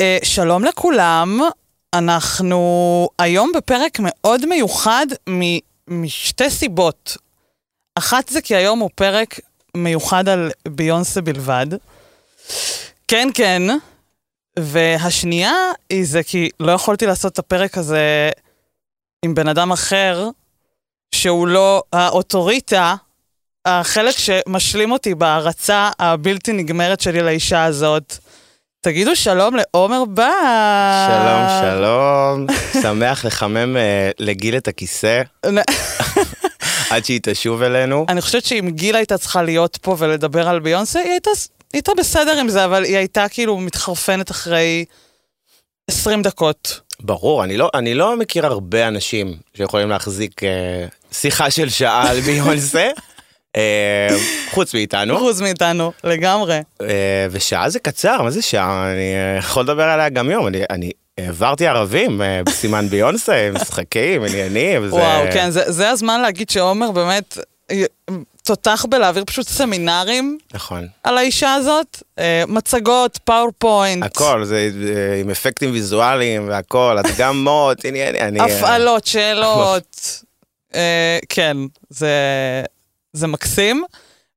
אה, שלום לכולם, אנחנו היום בפרק מאוד מיוחד מ- משתי סיבות. אחת זה כי היום הוא פרק מיוחד על ביונסה בלבד. כן, כן. והשנייה היא זה כי לא יכולתי לעשות את הפרק הזה עם בן אדם אחר, שהוא לא האוטוריטה, החלק שמשלים אותי בהערצה הבלתי נגמרת שלי לאישה הזאת. תגידו שלום לעומר בר. שלום, שלום. שמח לחמם אה, לגיל את הכיסא עד שהיא תשוב אלינו. אני חושבת שאם גיל הייתה צריכה להיות פה ולדבר על ביונסה, היא הייתה, היא הייתה בסדר עם זה, אבל היא הייתה כאילו מתחרפנת אחרי 20 דקות. ברור, אני לא, אני לא מכיר הרבה אנשים שיכולים להחזיק אה, שיחה של שעה על ביונסה, חוץ מאיתנו. חוץ מאיתנו, לגמרי. אה, ושעה זה קצר, מה זה שעה? אני אה, יכול לדבר עליה גם יום. אני, אני העברתי ערבים אה, בסימן ביונסה, משחקים, עניינים. וזה- וואו, כן, זה, זה הזמן להגיד שעומר באמת אה, תותח בלהעביר פשוט סמינרים נכון. על האישה הזאת, אה, מצגות, PowerPoint, הכל, זה אה, עם אפקטים ויזואליים והכל, הדגמות, עניינים. אה, הפעלות, שאלות. אה, כן, זה, זה מקסים.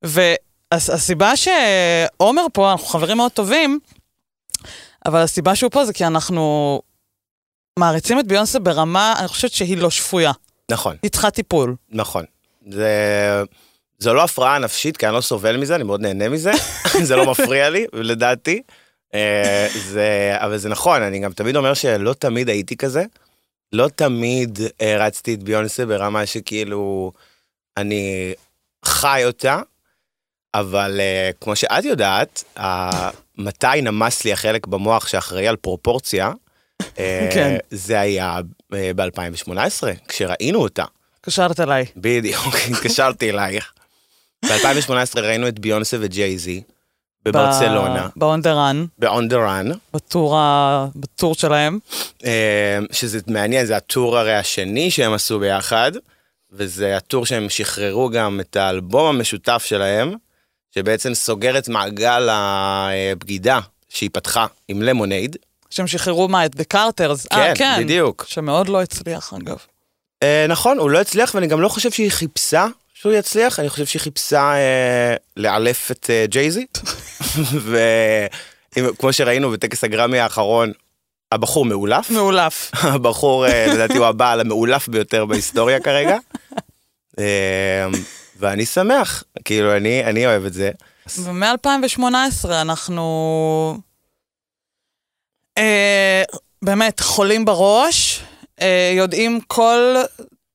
והסיבה שעומר פה, אנחנו חברים מאוד טובים, אבל הסיבה שהוא פה זה כי אנחנו מעריצים את ביונסה ברמה, אני חושבת שהיא לא שפויה. נכון. היא צריכה טיפול. נכון. זה... זו לא הפרעה נפשית, כי אני לא סובל מזה, אני מאוד נהנה מזה, זה לא מפריע לי, לדעתי. אה, זה, אבל זה נכון, אני גם תמיד אומר שלא תמיד הייתי כזה. לא תמיד הרצתי את ביונסה ברמה שכאילו אני חי אותה, אבל אה, כמו שאת יודעת, ה- מתי נמס לי החלק במוח שאחראי על פרופורציה, אה, כן. זה היה ב-2018, כשראינו אותה. קשרת אליי. בדיוק, התקשרתי אלייך. ב-2018 ראינו את ביונסה וג'ייזי בברצלונה, the run, בטור, ה... בטור שלהם. אה, שזה מעניין, זה הטור הרי השני שהם עשו ביחד, וזה הטור שהם שחררו גם את האלבום המשותף שלהם, שבעצם סוגר את מעגל הבגידה שהיא פתחה עם למונייד. שהם שחררו מה? את The Carters? כן, אה, כן. בדיוק. שמאוד לא הצליח, אגב. אה, נכון, הוא לא הצליח, ואני גם לא חושב שהיא חיפשה שהוא יצליח, אני חושב שהיא חיפשה אה, לאלף את אה, ג'ייזי. וכמו שראינו בטקס הגרמי האחרון, הבחור מאולף. מאולף. הבחור, אה, לדעתי, הוא הבעל המאולף ביותר בהיסטוריה כרגע. אה, ואני שמח, כאילו, אני, אני אוהב את זה. ומ-2018 אנחנו אה, באמת חולים בראש, אה, יודעים כל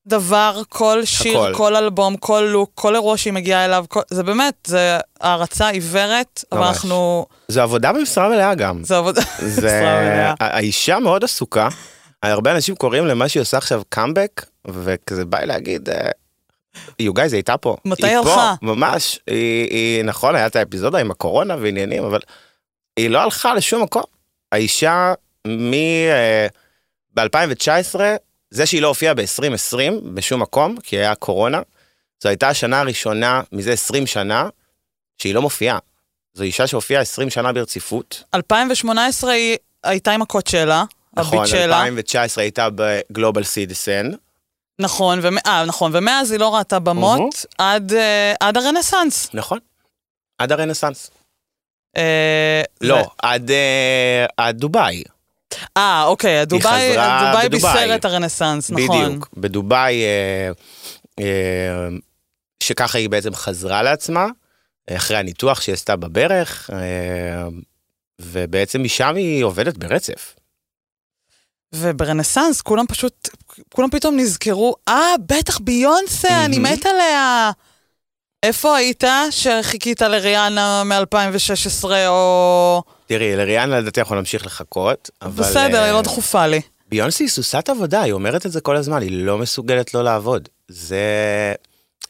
דבר, כל שיר, הכל. כל אלבום, כל לוק, כל אירוע שהיא מגיעה אליו, כל... זה באמת, זה הערצה עיוורת, אבל ממש. אנחנו... זו עבודה במשרה מלאה גם. זה עבודה. זה... משרה מלאה. האישה מאוד עסוקה. הרבה אנשים קוראים למה שהיא עושה עכשיו קאמבק, וכזה בא לי להגיד, אה, you guys, היא הייתה פה. מתי היא הלכה? פה, ממש. היא, היא, נכון, היה את האפיזודה עם הקורונה ועניינים, אבל היא לא הלכה לשום מקום. האישה מ... אה, ב-2019, זה שהיא לא הופיעה ב-2020 בשום מקום, כי היה קורונה, זו הייתה השנה הראשונה מזה 20 שנה שהיא לא מופיעה. זו אישה שהופיעה 20 שנה ברציפות. 2018 היא הייתה עם הקוד שלה, נכון, הביט שלה. 2019 הייתה בגלובל סיטיסן. נכון, ומ... אה, נכון, ומאז היא לא ראתה במות עד, אה, עד הרנסאנס. נכון. עד הרנסאנס. אה, לא, ו- עד, אה, עד דובאי. אה, אוקיי, דובאי, דובאי בדובאי. בישר את הרנסאנס, נכון. בדיוק. בדובאי, אה, אה, שככה היא בעצם חזרה לעצמה, אה, אחרי הניתוח שהיא עשתה בברך, אה, ובעצם משם היא עובדת ברצף. וברנסאנס כולם פשוט, כולם פתאום נזכרו, אה, בטח ביונסה, אני מהמם. מת עליה. איפה היית שחיכית לריאנה מ-2016, או... תראי, לריאנה לדעתי אנחנו נמשיך לחכות, אבל... בסדר, היא אה, לא דחופה לי. ביונסי היא סוסת עבודה, היא אומרת את זה כל הזמן, היא לא מסוגלת לא לעבוד. זה...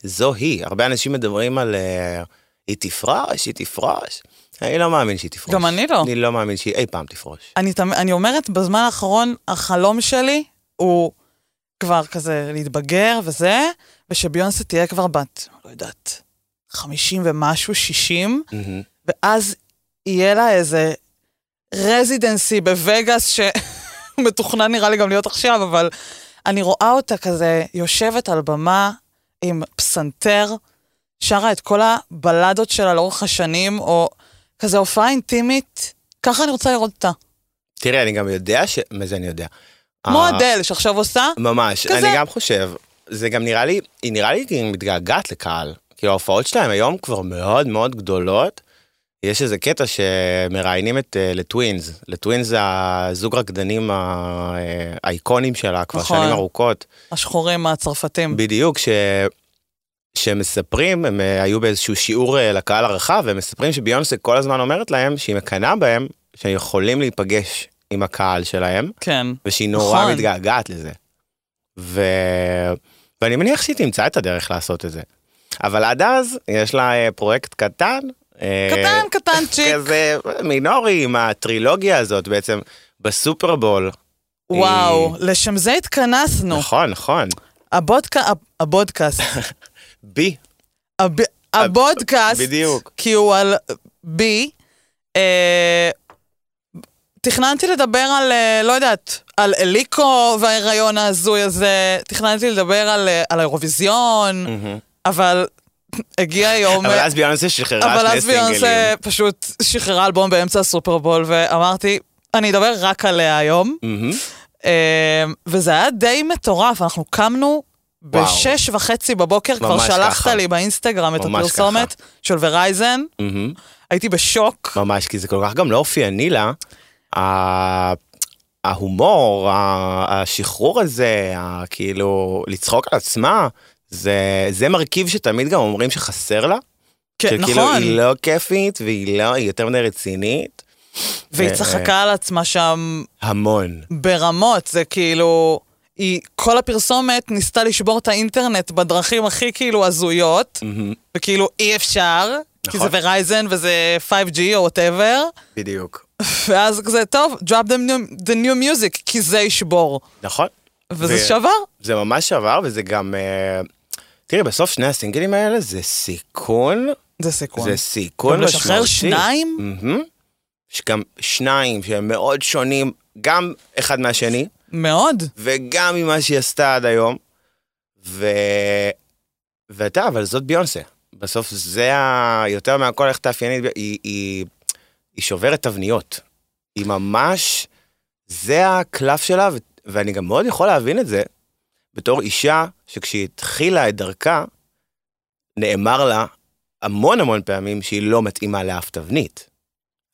זו היא. הרבה אנשים מדברים על... אה, היא תפרוש, היא תפרוש. אני לא מאמין שהיא תפרוש. גם אני לא. אני לא מאמין שהיא אי פעם תפרוש. אני, אני אומרת, בזמן האחרון, החלום שלי הוא כבר כזה להתבגר וזה, ושביונסה תהיה כבר בת, לא יודעת, 50 ומשהו, 60, מהמם. ואז יהיה לה איזה רזידנסי בווגאס, שמתוכנן נראה לי גם להיות עכשיו, אבל אני רואה אותה כזה יושבת על במה עם פסנתר, שרה את כל הבלדות שלה לאורך השנים, או כזה הופעה אינטימית, ככה אני רוצה לראות אותה. תראה, אני גם יודע ש... מה זה אני יודע? כמו אה, אדל שעכשיו עושה, ממש, כזה. אני גם חושב, זה גם נראה לי, היא נראה לי כאילו מתגעגעת לקהל. כאילו ההופעות שלהם היום כבר מאוד מאוד גדולות. יש איזה קטע שמראיינים את אה, לטווינס, לטווינס זה הזוג רקדנים אה, האיקונים שלה כבר נכון. שנים ארוכות. השחורים הצרפתים. בדיוק, ש... שמספרים, הם אה, היו באיזשהו שיעור אה, לקהל הרחב, והם מספרים שביונסה כל הזמן אומרת להם שהיא מקנאה בהם, שהם יכולים להיפגש עם הקהל שלהם, כן. ושהיא נורא נכון. מתגעגעת לזה. ו... ואני מניח שהיא תמצא את הדרך לעשות את זה. אבל עד אז יש לה אה, פרויקט קטן. אה, קטן, קטנצ'יק. כזה מינורי עם הטרילוגיה הזאת בעצם בסופרבול. וואו, לשם זה התכנסנו. נכון, נכון. הבודקה, הבודקאסט. בי, הב- הבודקאסט, בדיוק. כי הוא על בי. אה, תכננתי לדבר על, אה, לא יודעת, על אליקו וההיריון ההזוי הזה, תכננתי לדבר על, אה, על האירוויזיון, מהמם. אבל הגיע היום... אבל אז ביונסה שחררה אבל שני אז ביונסה סינגלים. פשוט שחררה אלבום באמצע הסופרבול, ואמרתי, אני אדבר רק עליה היום. אה, וזה היה די מטורף, אנחנו קמנו. בשש וחצי בבוקר, כבר שלחת ככה. לי באינסטגרם את הפרסומת של ורייזן, מהמם. הייתי בשוק. ממש, כי זה כל כך גם לא אופייני לה. ההומור, השחרור הזה, כאילו, לצחוק על עצמה, זה, זה מרכיב שתמיד גם אומרים שחסר לה. כן, שכאילו נכון. היא לא כיפית והיא לא, היא יותר מדי רצינית. והיא צחקה על עצמה שם המון. ברמות, זה כאילו... היא, כל הפרסומת ניסתה לשבור את האינטרנט בדרכים הכי כאילו הזויות, מהמם. וכאילו אי אפשר, כי זה נכון. Verizon וזה 5G או whatever, בדיוק. ואז כזה, טוב, drop the new, the new music, כי זה ישבור. נכון. וזה ו- שבר. זה ממש עבר וזה גם... אה, תראי, בסוף שני הסינגלים האלה זה סיכון, זה סיכון. זה סיכון גם לשחרר משמעותי. שניים? מהמם. יש גם שניים שהם מאוד שונים, גם אחד מהשני, מאוד. וגם ממה שהיא עשתה עד היום. ו... ואתה, אבל זאת ביונסה. בסוף זה ה... יותר מהכל איך תאפיינית, היא, היא, היא שוברת תבניות. היא ממש, זה הקלף שלה, ו... ואני גם מאוד יכול להבין את זה, בתור אישה שכשהיא התחילה את דרכה, נאמר לה המון המון פעמים שהיא לא מתאימה לאף תבנית.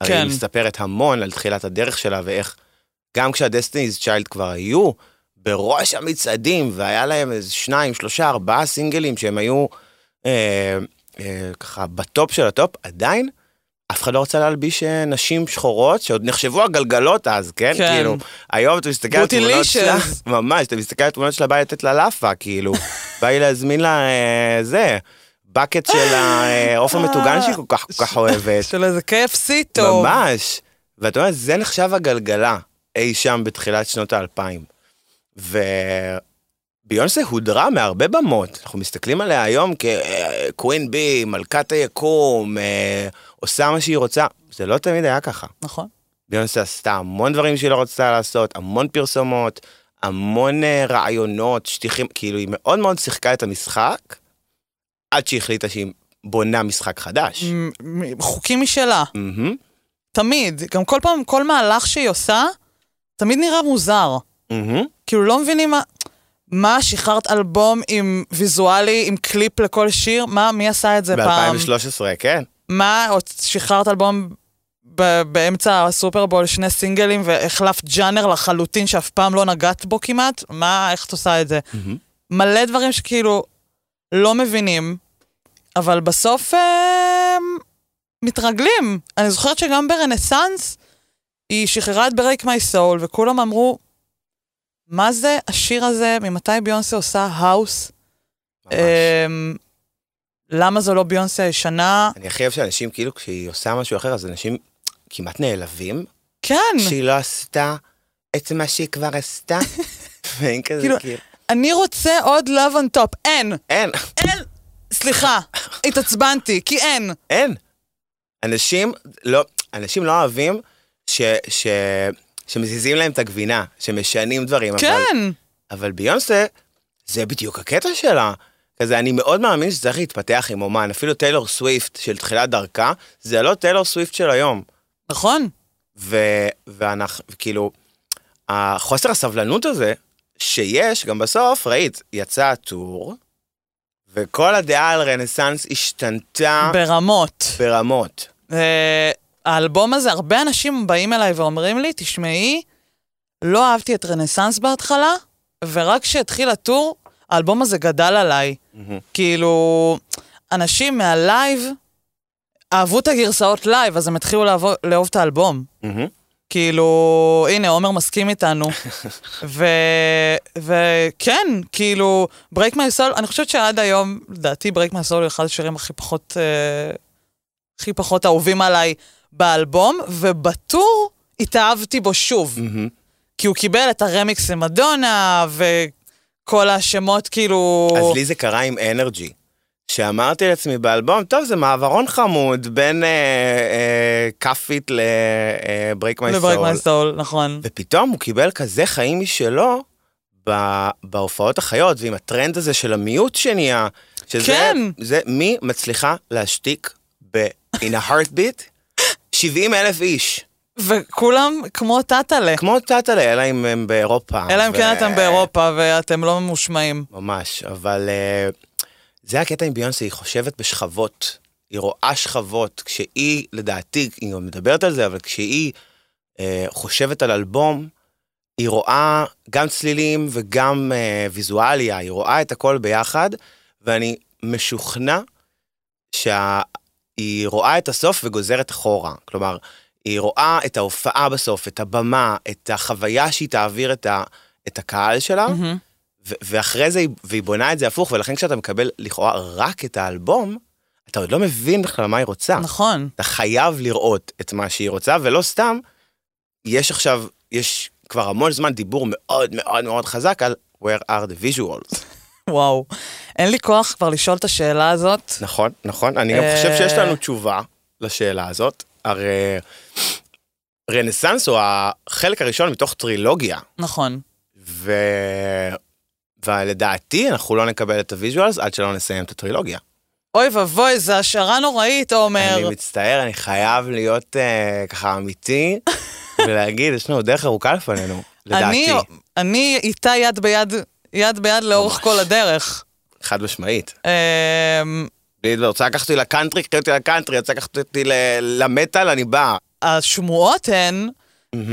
הרי כן. היא מספרת המון על תחילת הדרך שלה ואיך גם כשהדסטיניז צ'יילד כבר היו בראש המצעדים והיה להם איזה שניים, שלושה, ארבעה סינגלים שהם היו אה, ככה ב top של ה top, עדיין אף אחד לא רצה להלביש אה, נשים שחורות שעוד נחשבו הגלגלות אז, כן? כן. כאילו, היום אתה מסתכל על תמונות שלה. ממש, אתה מסתכל על תמונות שלה, בא לתת לה לאפה, כאילו, בא לי להזמין לה אה, זה, bucket של העוף המטוגן שהיא כל כך כל כך אוהבת. של איזה KFC טוב. ממש. ואתה אומר, זה נחשב הגלגלה אי שם בתחילת שנות האלפיים. וביונסה הודרה מהרבה במות. אנחנו מסתכלים עליה היום כקווין בי, מלכת היקום, אה, עושה מה שהיא רוצה. זה לא תמיד היה ככה. נכון. ביונסה עשתה המון דברים שהיא לא רצתה לעשות, המון פרסומות, המון אה, רעיונות, שטיחים, כאילו היא מאוד מאוד שיחקה את המשחק, עד שהיא החליטה שהיא בונה משחק חדש. חוקים משלה, תמיד. גם כל פעם, כל מהלך שהיא עושה, תמיד נראה מוזר. כאילו, לא מבינים מה... מה, שחררת אלבום עם ויזואלי, עם קליפ לכל שיר? מה, מי עשה את זה פעם? ב-2013, כן. מה, שחררת אלבום ב- באמצע הסופרבול, שני סינגלים, והחלפת ג'אנר לחלוטין שאף פעם לא נגעת בו כמעט? מה, איך את עושה את זה? מלא דברים שכאילו לא מבינים, אבל בסוף אה, מתרגלים. אני זוכרת שגם ברנסאנס היא שחררה את Break My Soul, וכולם אמרו, מה זה השיר הזה, ממתי ביונסה עושה house? ממש. אמ, למה זו לא ביונסה הישנה? אני הכי אוהב שאנשים, כאילו, כשהיא עושה משהו אחר, אז אנשים כמעט נעלבים, כן, שהיא לא עשתה את מה שהיא כבר עשתה. ואין כזה, כאילו, אני רוצה עוד love on top. אין, אין, אין, סליחה, התעצבנתי, כי אין. אין. אנשים לא, אנשים לא אוהבים ש, ש, שמזיזים להם את הגבינה, שמשנים דברים. אבל, כן, אבל ביונסה, זה בדיוק הקטע שלה. כזה, אני מאוד מאמין שצריך להתפתח עם אומן. אפילו טיילור סוויפט של תחילת דרכה, זה לא טיילור סוויפט של היום. נכון. ו, ואנחנו, כאילו, החוסר הסבלנות הזה שיש, גם בסוף, ראית, יצא ה tour, וכל הדעה על רנסאנס השתנתה ברמות. ברמות. האלבום הזה, הרבה אנשים באים אליי ואומרים לי, תשמעי, לא אהבתי את רנסאנס בהתחלה, ורק כשהתחיל ה tour, האלבום הזה גדל עליי. כאילו, אנשים מה live אהבו את הגרסאות live, אז הם התחילו לאהוב, לאהוב את האלבום. מהמם. כאילו, הנה, עומר מסכים איתנו. ו, וכן, כאילו, Break My Soul, אני חושבת שעד היום, לדעתי, Break My Soul הוא אחד השירים הכי פחות, אה, הכי פחות אהובים עליי באלבום, וב tour התאהבתי בו שוב. מהמם. כי הוא קיבל את הרמיקס למדונה, וכל השמות כאילו... אז לי זה קרה עם Energy. שאמרתי לעצמי באלבום, טוב, זה מעברון חמוד בין אה, אה, Cuff It ל Break My ל Break Soul. My סול, נכון. ופתאום הוא קיבל כזה חיים משלו ב- בהופעות החיות, ועם הטרנד הזה של המיעוט שנהיה, שזה, כן. זה מי מצליחה להשתיק ב-in a heartbeat 70 אלף איש, וכולם כמו טאטאלה. כמו טאטאלה, אלא אם הם באירופה. אלא אם ו- כן אתם באירופה ואתם לא ממושמעים. ממש, אבל אה, זה הקטע עם ביונסה, היא חושבת בשכבות, היא רואה שכבות, כשהיא, לדעתי, היא גם מדברת על זה, אבל כשהיא אה, חושבת על אלבום, היא רואה גם צלילים וגם אה, ויזואליה, היא רואה את הכל ביחד, ואני משוכנע שהיא רואה את הסוף וגוזרת אחורה. כלומר, היא רואה את ההופעה בסוף, את הבמה, את החוויה שהיא תעביר את, ה, את הקהל שלה, מהמם. ו- ואחרי זה היא, והיא בונה את זה הפוך, ולכן כשאתה מקבל לכאורה רק את האלבום, אתה עוד לא מבין בכלל מה היא רוצה. נכון. אתה חייב לראות את מה שהיא רוצה, ולא סתם, יש עכשיו, יש כבר המון זמן דיבור מאוד מאוד מאוד חזק על where are the visuals. וואו. אין לי כוח כבר לשאול את השאלה הזאת. נכון, נכון, אני גם חושב אה. שיש לנו תשובה לשאלה הזאת. הרי רנסאנס הוא החלק הראשון מתוך טרילוגיה, נכון. ו... ולדעתי אנחנו לא נקבל את ה visuals עד שלא נסיים את הטרילוגיה. אוי ואבוי, זו השערה נוראית, עומר. אני מצטער, אני חייב להיות אה, ככה אמיתי ולהגיד, יש לנו דרך ארוכה לפנינו, אני, לדעתי, אני איתה יד ביד, יד ביד לאורך. כל הדרך. חד משמעית. אמ, בלי- רוצה לקחת אותי לקאנטרי, קחי אותי לקאנטרי, רוצה לקחת אותי למטאל, אני בא. השמועות הן,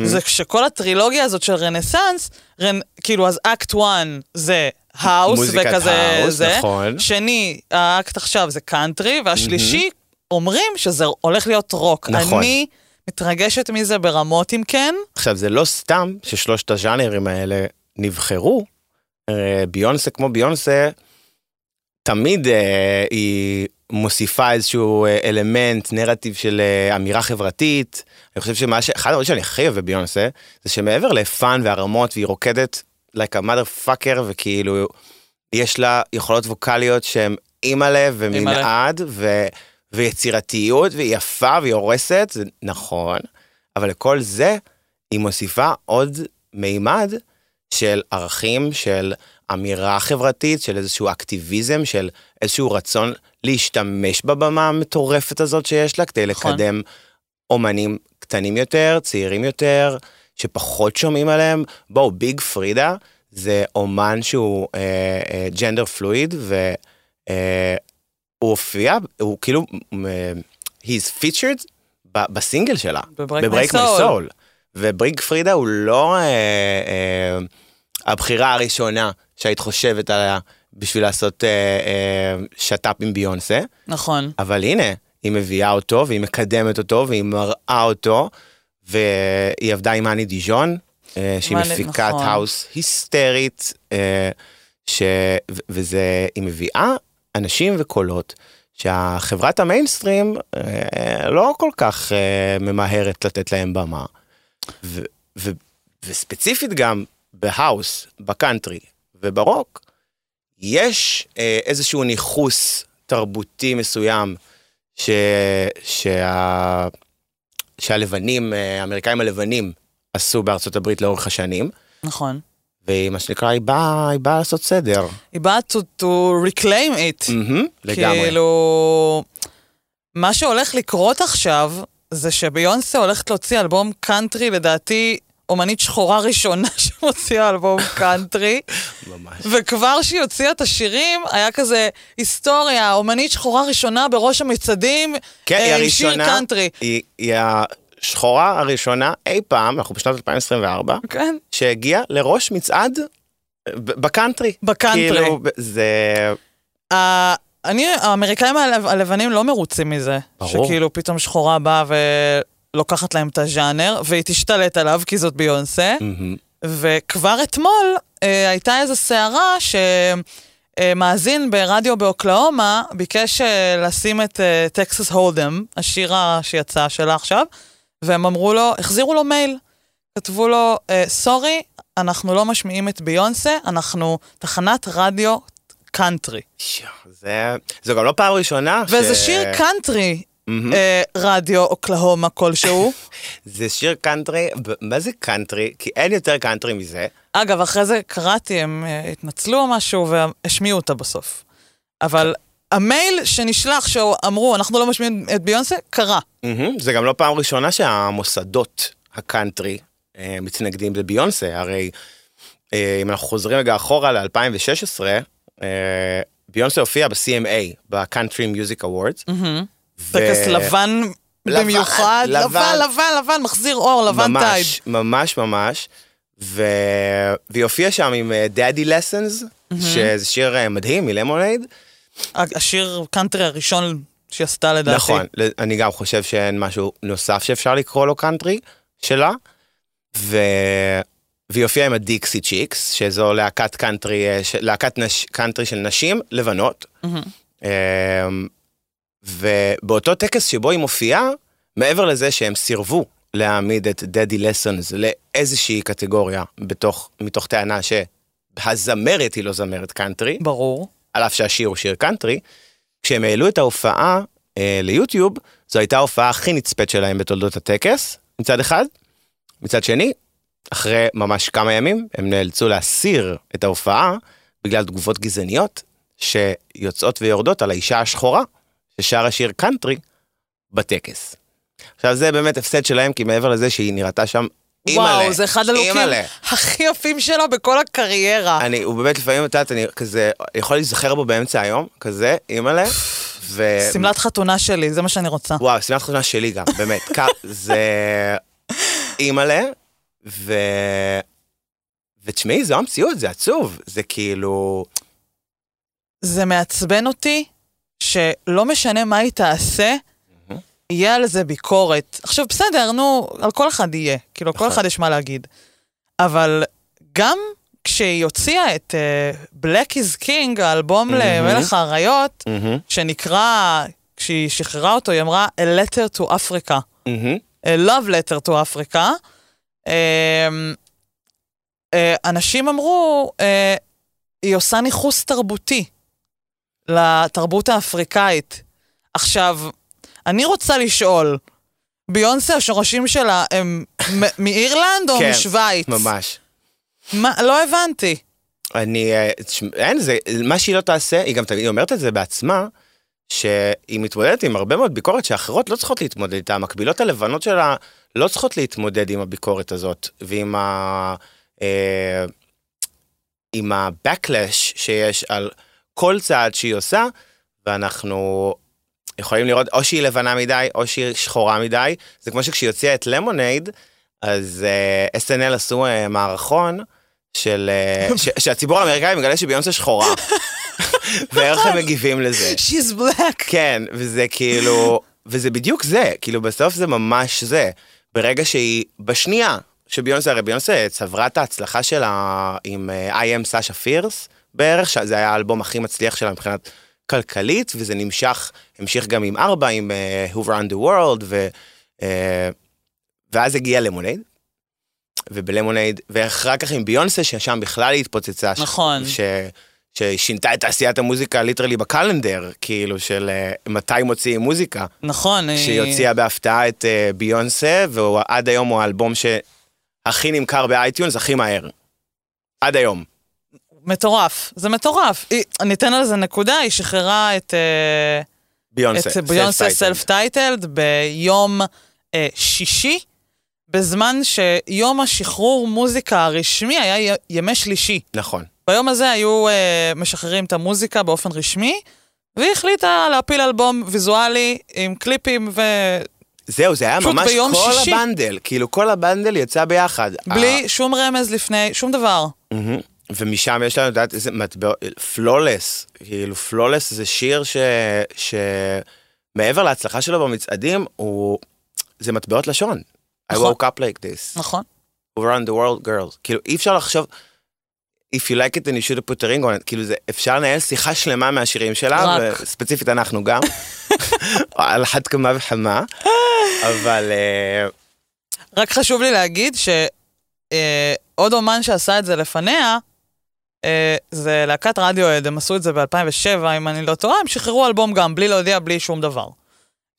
זה שכל הטרילוגיה הזאת של רנסאנס, רנ... כאילו אז אקט 1 זה האוס וכזה האוס, זה, נכון. שני, האקט עכשיו זה קאנטרי, והשלישי אומרים שזה הולך להיות רוק. נכון. אני מתרגשת מזה ברמות אם כן. עכשיו, זה לא סתם ששלושת הז'אנרים האלה נבחרו. אה, ביונסה כמו ביונסה, תמיד אה, היא מוסיפה איזשהו אה, אלמנט, נרטיב של אמירה חברתית. אני חושב שמה ש... אחד הדברים שאני הכי אוהב בביונסה, זה שמעבר לפאן והרמות, והיא רוקדת like a mother fucker, וכאילו, יש לה יכולות ווקאליות שהן אימא'לה ומנעד, ו... ויצירתיות, והיא יפה והיא הורסת, זה נכון, אבל לכל זה היא מוסיפה עוד מימד של ערכים, של אמירה חברתית, של איזשהו אקטיביזם, של איזשהו רצון להשתמש בבמה המטורפת הזאת שיש לה, כדי נכון. לקדם אומנים קטנים יותר, צעירים יותר, שפחות שומעים עליהם. בואו, ביג פרידה זה אומן שהוא ג'נדר פלואיד, והוא הופיע, הוא כאילו, אה, he's featured ב- בסינגל שלה, בברייק מי סול. ובריג פרידה הוא לא אה, אה, הבחירה הראשונה שהיית חושבת עליה בשביל לעשות אה, אה, שת"פ עם ביונסה, נכון. אבל הנה, היא מביאה אותו והיא מקדמת אותו והיא מראה אותו, והיא עבדה עם האני דיז'ון, אה, שהיא מאני- מפיקת נכון. האוס היסטרית, אה, ש... וזה, היא מביאה אנשים וקולות. שהחברת המיינסטרים אה, לא כל כך אה, ממהרת לתת להם במה. ו- ו- וספציפית גם בהאוס, בקאנטרי וברוק, יש אה, איזשהו ניכוס תרבותי מסוים ש... שה... שהלבנים, אה, האמריקאים הלבנים עשו בארצות הברית לאורך השנים, נכון. ומה שנקרא, היא באה, היא באה לעשות סדר. היא באה to, to reclaim it. מהמם, לגמרי. כאילו, מה שהולך לקרות עכשיו, זה שביונסה הולכת להוציא אלבום קאנטרי, לדעתי, אומנית שחורה ראשונה שמוציאה אלבום קאנטרי, ממש. וכבר שהיא הוציאה את השירים, היה כזה היסטוריה, אומנית שחורה ראשונה בראש המצעדים, כן, היא אה, עם הראשונה, שיר קאנטרי. היא, היא השחורה הראשונה אי פעם, אנחנו בשנת 2024, כן, שהגיעה לראש מצעד בקאנטרי. בקאנטרי. כאילו, זה... אני, האמריקאים הלב- הלבנים לא מרוצים מזה. ברור. שכאילו פתאום שחורה באה ולוקחת להם את הז'אנר, והיא תשתלט עליו כי זאת ביונסה. מהמם. וכבר אתמול אה, הייתה איזו סערה שמאזין ברדיו באוקלהומה ביקש אה, לשים את Texas Hold 'Em, השיר ה- שיצא שלה עכשיו, והם אמרו לו, החזירו לו מייל. כתבו לו, sorry, אנחנו לא משמיעים את ביונסה, אנחנו תחנת רדיו קאנטרי. זה... זו גם לא פעם ראשונה וזה שיר קאנטרי, מהמם. אה, רדיו אוקלהומה כלשהו. זה שיר קאנטרי, מה זה קאנטרי? כי אין יותר קאנטרי מזה. אגב, אחרי זה קראתי, הם אה, התנצלו או משהו והשמיעו אותה בסוף. אבל המייל שנשלח, שאמרו, אנחנו לא משמיעים את ביונסה, קרה. מהמם. זה גם לא פעם ראשונה שהמוסדות הקאנטרי אה, מתנגדים לביונסה, הרי אה, אם אנחנו חוזרים רגע אחורה ל-2016, ביונסה הופיעה ב-CMA, ב-Country Music Awards. טקס לבן במיוחד, לבן, לבן. לבן, מחזיר אור, לבן טייד. ממש, ממש ממש. והיא הופיעה שם עם אה, Daddy Lessons, שזה שיר אה, מדהים מ Lemonade. השיר קאנטרי הראשון שהיא עשתה לדעתי. נכון, אני גם חושב שאין משהו נוסף שאפשר לקרוא לו קאנטרי שלה. ו... והיא הופיעה עם הדיקסי צ'יקס, שזו להקת קאנטרי, אה. להקת נש... קאנטרי של נשים לבנות. מהמם. אמ, ובאותו טקס שבו היא מופיעה, מעבר לזה שהם סירבו להעמיד את Daddy Lessons לאיזושהי קטגוריה בתוך, מתוך טענה שהזמרת היא לא זמרת קאנטרי, ברור. על אף שהשיר הוא שיר קאנטרי, כשהם העלו את ההופעה אה, ליוטיוב, זו הייתה ההופעה הכי נצפית שלהם בתולדות הטקס, מצד אחד. מצד שני, אחרי ממש כמה ימים, הם נאלצו להסיר את ההופעה בגלל תגובות גזעניות שיוצאות ויורדות על האישה השחורה ששרה שיר קאנטרי בטקס. עכשיו זה באמת הפסד שלהם, כי מעבר לזה שהיא נראתה שם אימא'לה, וואו, זה אחד הלוקים. הכי יפים שלו בכל הקריירה. אני, הוא באמת לפעמים, את יודעת, אני כזה, יכול להיזכר בו באמצע היום, כזה, אימא'לה, ו... שמלת חתונה שלי, זה מה שאני רוצה. וואו, שמלת חתונה שלי גם, באמת, זה אימא'לה, ו... ותשמעי, זו המציאות, זה עצוב, זה כאילו... זה מעצבן אותי שלא משנה מה היא תעשה, יהיה על זה ביקורת. עכשיו, בסדר, נו, על כל אחד יהיה. כאילו, כל נכון. אחד יש מה להגיד. אבל גם כשהיא הוציאה את uh, Black is King, האלבום למלך האריות, מהמם, שנקרא, כשהיא שחררה אותו, היא אמרה A letter to Africa. מהמם, A love letter to Africa. Um, uh, אנשים אמרו, uh, היא עושה ניכוס תרבותי לתרבות האפריקאית. עכשיו, אני רוצה לשאול, ביונסה, השורשים שלה הם מאירלנד או כן, משוויץ? ממש. מה, לא הבנתי. אני, אה, אין, זה, מה שהיא לא תעשה, היא גם תמיד אומרת את זה בעצמה, שהיא מתמודדת עם הרבה מאוד ביקורת שאחרות לא צריכות להתמודד איתה, המקבילות הלבנות שלה לא צריכות להתמודד עם הביקורת הזאת, ועם ה... אה, עם ה-backlash שיש על כל צעד שהיא עושה, ואנחנו יכולים לראות או שהיא לבנה מדי, או שהיא שחורה מדי. זה כמו שכשהיא הוציאה את למונייד, אז uh, SNL עשו uh, מערכון של... Uh, ש, שהציבור האמריקאי מגלה שביונסה שחורה. ואיך הם מגיבים לזה. She's black. כן, וזה כאילו, וזה בדיוק זה, כאילו בסוף זה ממש זה. ברגע שהיא, בשנייה שביונסה, הרי ביונסה צברה את ההצלחה שלה עם אה, I am סאשה פירס בערך, שזה היה האלבום הכי מצליח שלה מבחינת כלכלית, וזה נמשך, המשיך גם עם ארבע, עם uh, Who Run the World, ו, uh, ואז הגיע למונייד. ובלמונייד, ואחר כך עם ביונסה, ששם בכלל היא התפוצצה. ש- נכון. ש, ששינתה את תעשיית המוזיקה literally ב calendar, כאילו של אה, מתי מוציאים מוזיקה. נכון. שהיא הוציאה בהפתעה את אה, ביונסה, ועד היום הוא האלבום שהכי נמכר ב iTunes הכי מהר. עד היום. מטורף, זה מטורף. היא, אני אתן על זה נקודה, היא שחררה את... אה, ביונסה, את ביונסה. self-titled ביום אה, שישי, בזמן שיום השחרור מוזיקה הרשמי היה ימי שלישי. נכון. ביום הזה היו אה, משחררים את המוזיקה באופן רשמי, והיא החליטה להפיל אלבום ויזואלי עם קליפים ו... זהו, זה היה ממש ביום כל שישי. הבנדל, כאילו כל הבנדל יצא ביחד. בלי שום רמז לפני, שום דבר. מהמם. ומשם יש לנו, את יודעת, איזה מטבע, פלולס, כאילו פלולס זה שיר ש... שמעבר להצלחה שלו במצעדים, הוא... זה מטבעות לשון. I נכון. woke up like this. נכון. around the world girls. כאילו אי אפשר לחשוב, If you like it then you should put a ring on it, כאילו זה, אפשר לנהל שיחה שלמה מהשירים שלה, רק. וספציפית אנחנו גם, על אחת כמה וכמה, אבל אה, רק חשוב לי להגיד שעוד אומן שעשה את זה לפניה, אה, זה להקת רדיואד, הם עשו את זה ב-2007, אם אני לא טועה, הם שחררו אלבום גם, בלי להודיע, בלי שום דבר.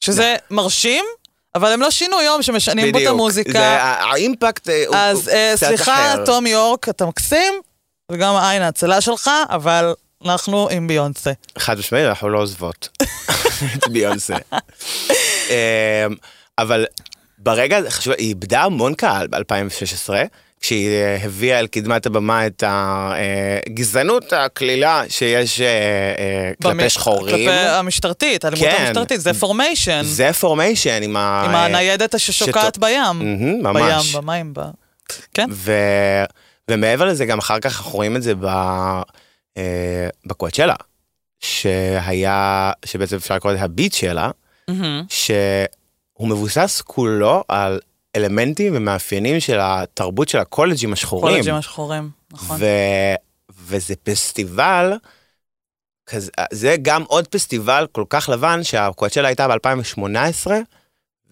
שזה מרשים, אבל הם לא שינו יום שמשנים בו את בדיוק, המוזיקה. ה- האימפקט אה, הוא אז הוא אה, קצת סליחה, אחר. תום יורק, אתה מקסים, וגם העין ההצלה שלך, אבל אנחנו עם ביונסה. חד משמעית, אנחנו לא עוזבות את ביונסה. אה, אבל ברגע, חשוב, היא איבדה המון קהל ב-2016, כשהיא אה, הביאה אל קדמת הבמה את הגזענות הקלילה שיש אה, אה, כלפי במ- שחורים. כלפי המשטרתית, האלימות כן. המשטרתית, זה פורמיישן. זה פורמיישן עם ה... עם הניידת ששוקעת בים. מהמם, ממש. בים, במים, ב... כן. ו... ומעבר לזה, גם אחר כך אנחנו רואים את זה ב... אה, בקואצ'לה, שהיה, שבעצם אפשר לקרוא לזה הביט שלה, מהמם. שהוא מבוסס כולו על אלמנטים ומאפיינים של התרבות של הקולג'ים השחורים. קולג'ים השחורים, נכון. ו... וזה פסטיבל, כזה, זה גם עוד פסטיבל כל כך לבן שהקואצ'לה הייתה ב-2018,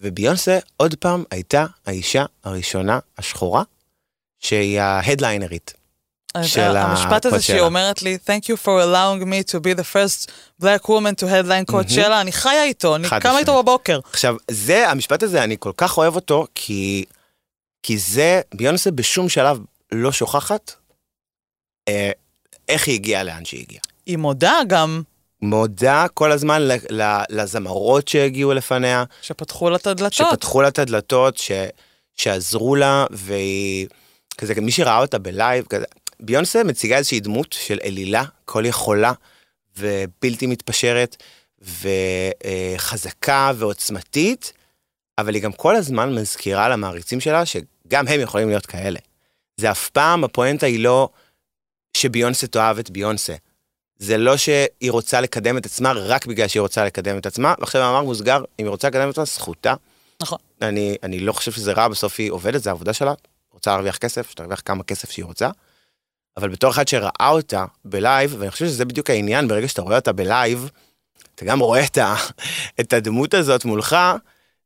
וביונסה עוד פעם הייתה האישה הראשונה השחורה, שהיא ההדליינרית. של המשפט הזה שהיא. אומרת לי, Thank you for allowing me to be the first black woman to headline קואצ'לה, אני חיה איתו, אני קמה. איתו בבוקר. עכשיו, זה, המשפט הזה, אני כל כך אוהב אותו, כי, כי זה, ביונסה בשום שלב לא שוכחת אה, איך היא הגיעה לאן שהיא הגיעה. היא מודה גם מודה כל הזמן ל- ל- לזמרות שהגיעו לפניה, שפתחו לה את הדלתות. שפתחו לה את הדלתות, שעזרו לה, והיא, כזה, מי שראה אותה בלייב, כזה, ביונסה מציגה איזושהי דמות של אלילה, כל יכולה, ובלתי מתפשרת, וחזקה ועוצמתית, אבל היא גם כל הזמן מזכירה למעריצים שלה שגם הם יכולים להיות כאלה. זה אף פעם, הפואנטה היא לא שביונסה תאהב את ביונסה. זה לא שהיא רוצה לקדם את עצמה רק בגלל שהיא רוצה לקדם את עצמה, ועכשיו במאמר מוסגר, אם היא רוצה לקדם את עצמה, זכותה. נכון. אני, אני לא חושב שזה רע, בסוף היא עובדת, זה העבודה שלה, רוצה להרוויח כסף, שתרוויח כמה כסף שהיא רוצה. אבל בתור אחד שראה אותה בלייב, ואני חושב שזה בדיוק העניין, ברגע שאתה רואה אותה בלייב, אתה גם רואה את, ה, את הדמות הזאת מולך,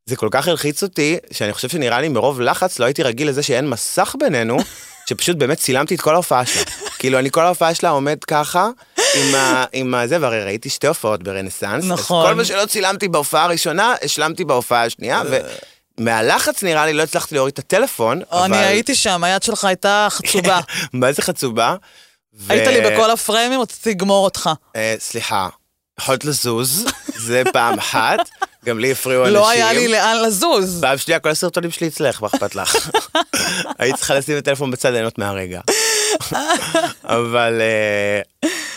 זה כל כך הלחיץ אותי, שאני חושב שנראה לי מרוב לחץ לא הייתי רגיל לזה שאין מסך בינינו, שפשוט באמת צילמתי את כל ההופעה שלה. כאילו, אני כל ההופעה שלה עומד ככה, עם, ה, עם הזה, והרי ראיתי שתי הופעות ברנסאנס. נכון. אז כל מה שלא צילמתי בהופעה הראשונה, השלמתי בהופעה השנייה, ומהלחץ נראה לי לא הצלחתי להוריד את הטלפון, או, אני אבל- הייתי שם, היד שלך הייתה חצובה. מה זה חצובה? ו- היית לי בכל הפריימים, רציתי לגמור אותך. אה, סליחה, יכולת לזוז, זה פעם אחת, גם לי הפריעו אנשים. לא היה לי לאן לזוז. פעם שנייה, כל הסרטונים שלי אצלך, מה אכפת לך? היית צריכה לשים את הטלפון בצד, ליהנות מהרגע. אבל, אה,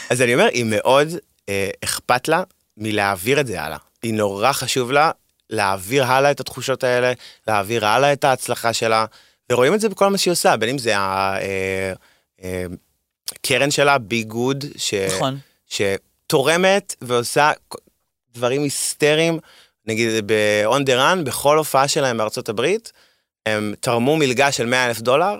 אז אני אומר, היא מאוד אה, אכפת לה מלהעביר את זה הלאה. היא נורא חשוב לה להעביר הלאה את התחושות האלה, להעביר הלאה את ההצלחה שלה, ורואים את זה בכל מה שהיא עושה, בין אם זה הקרן שלה, בי גוד, ש... נכון. שתורמת ועושה דברים היסטריים, נגיד ב-on the run, בכל הופעה שלהם בארצות הברית, הם תרמו מלגה של 100 אלף דולר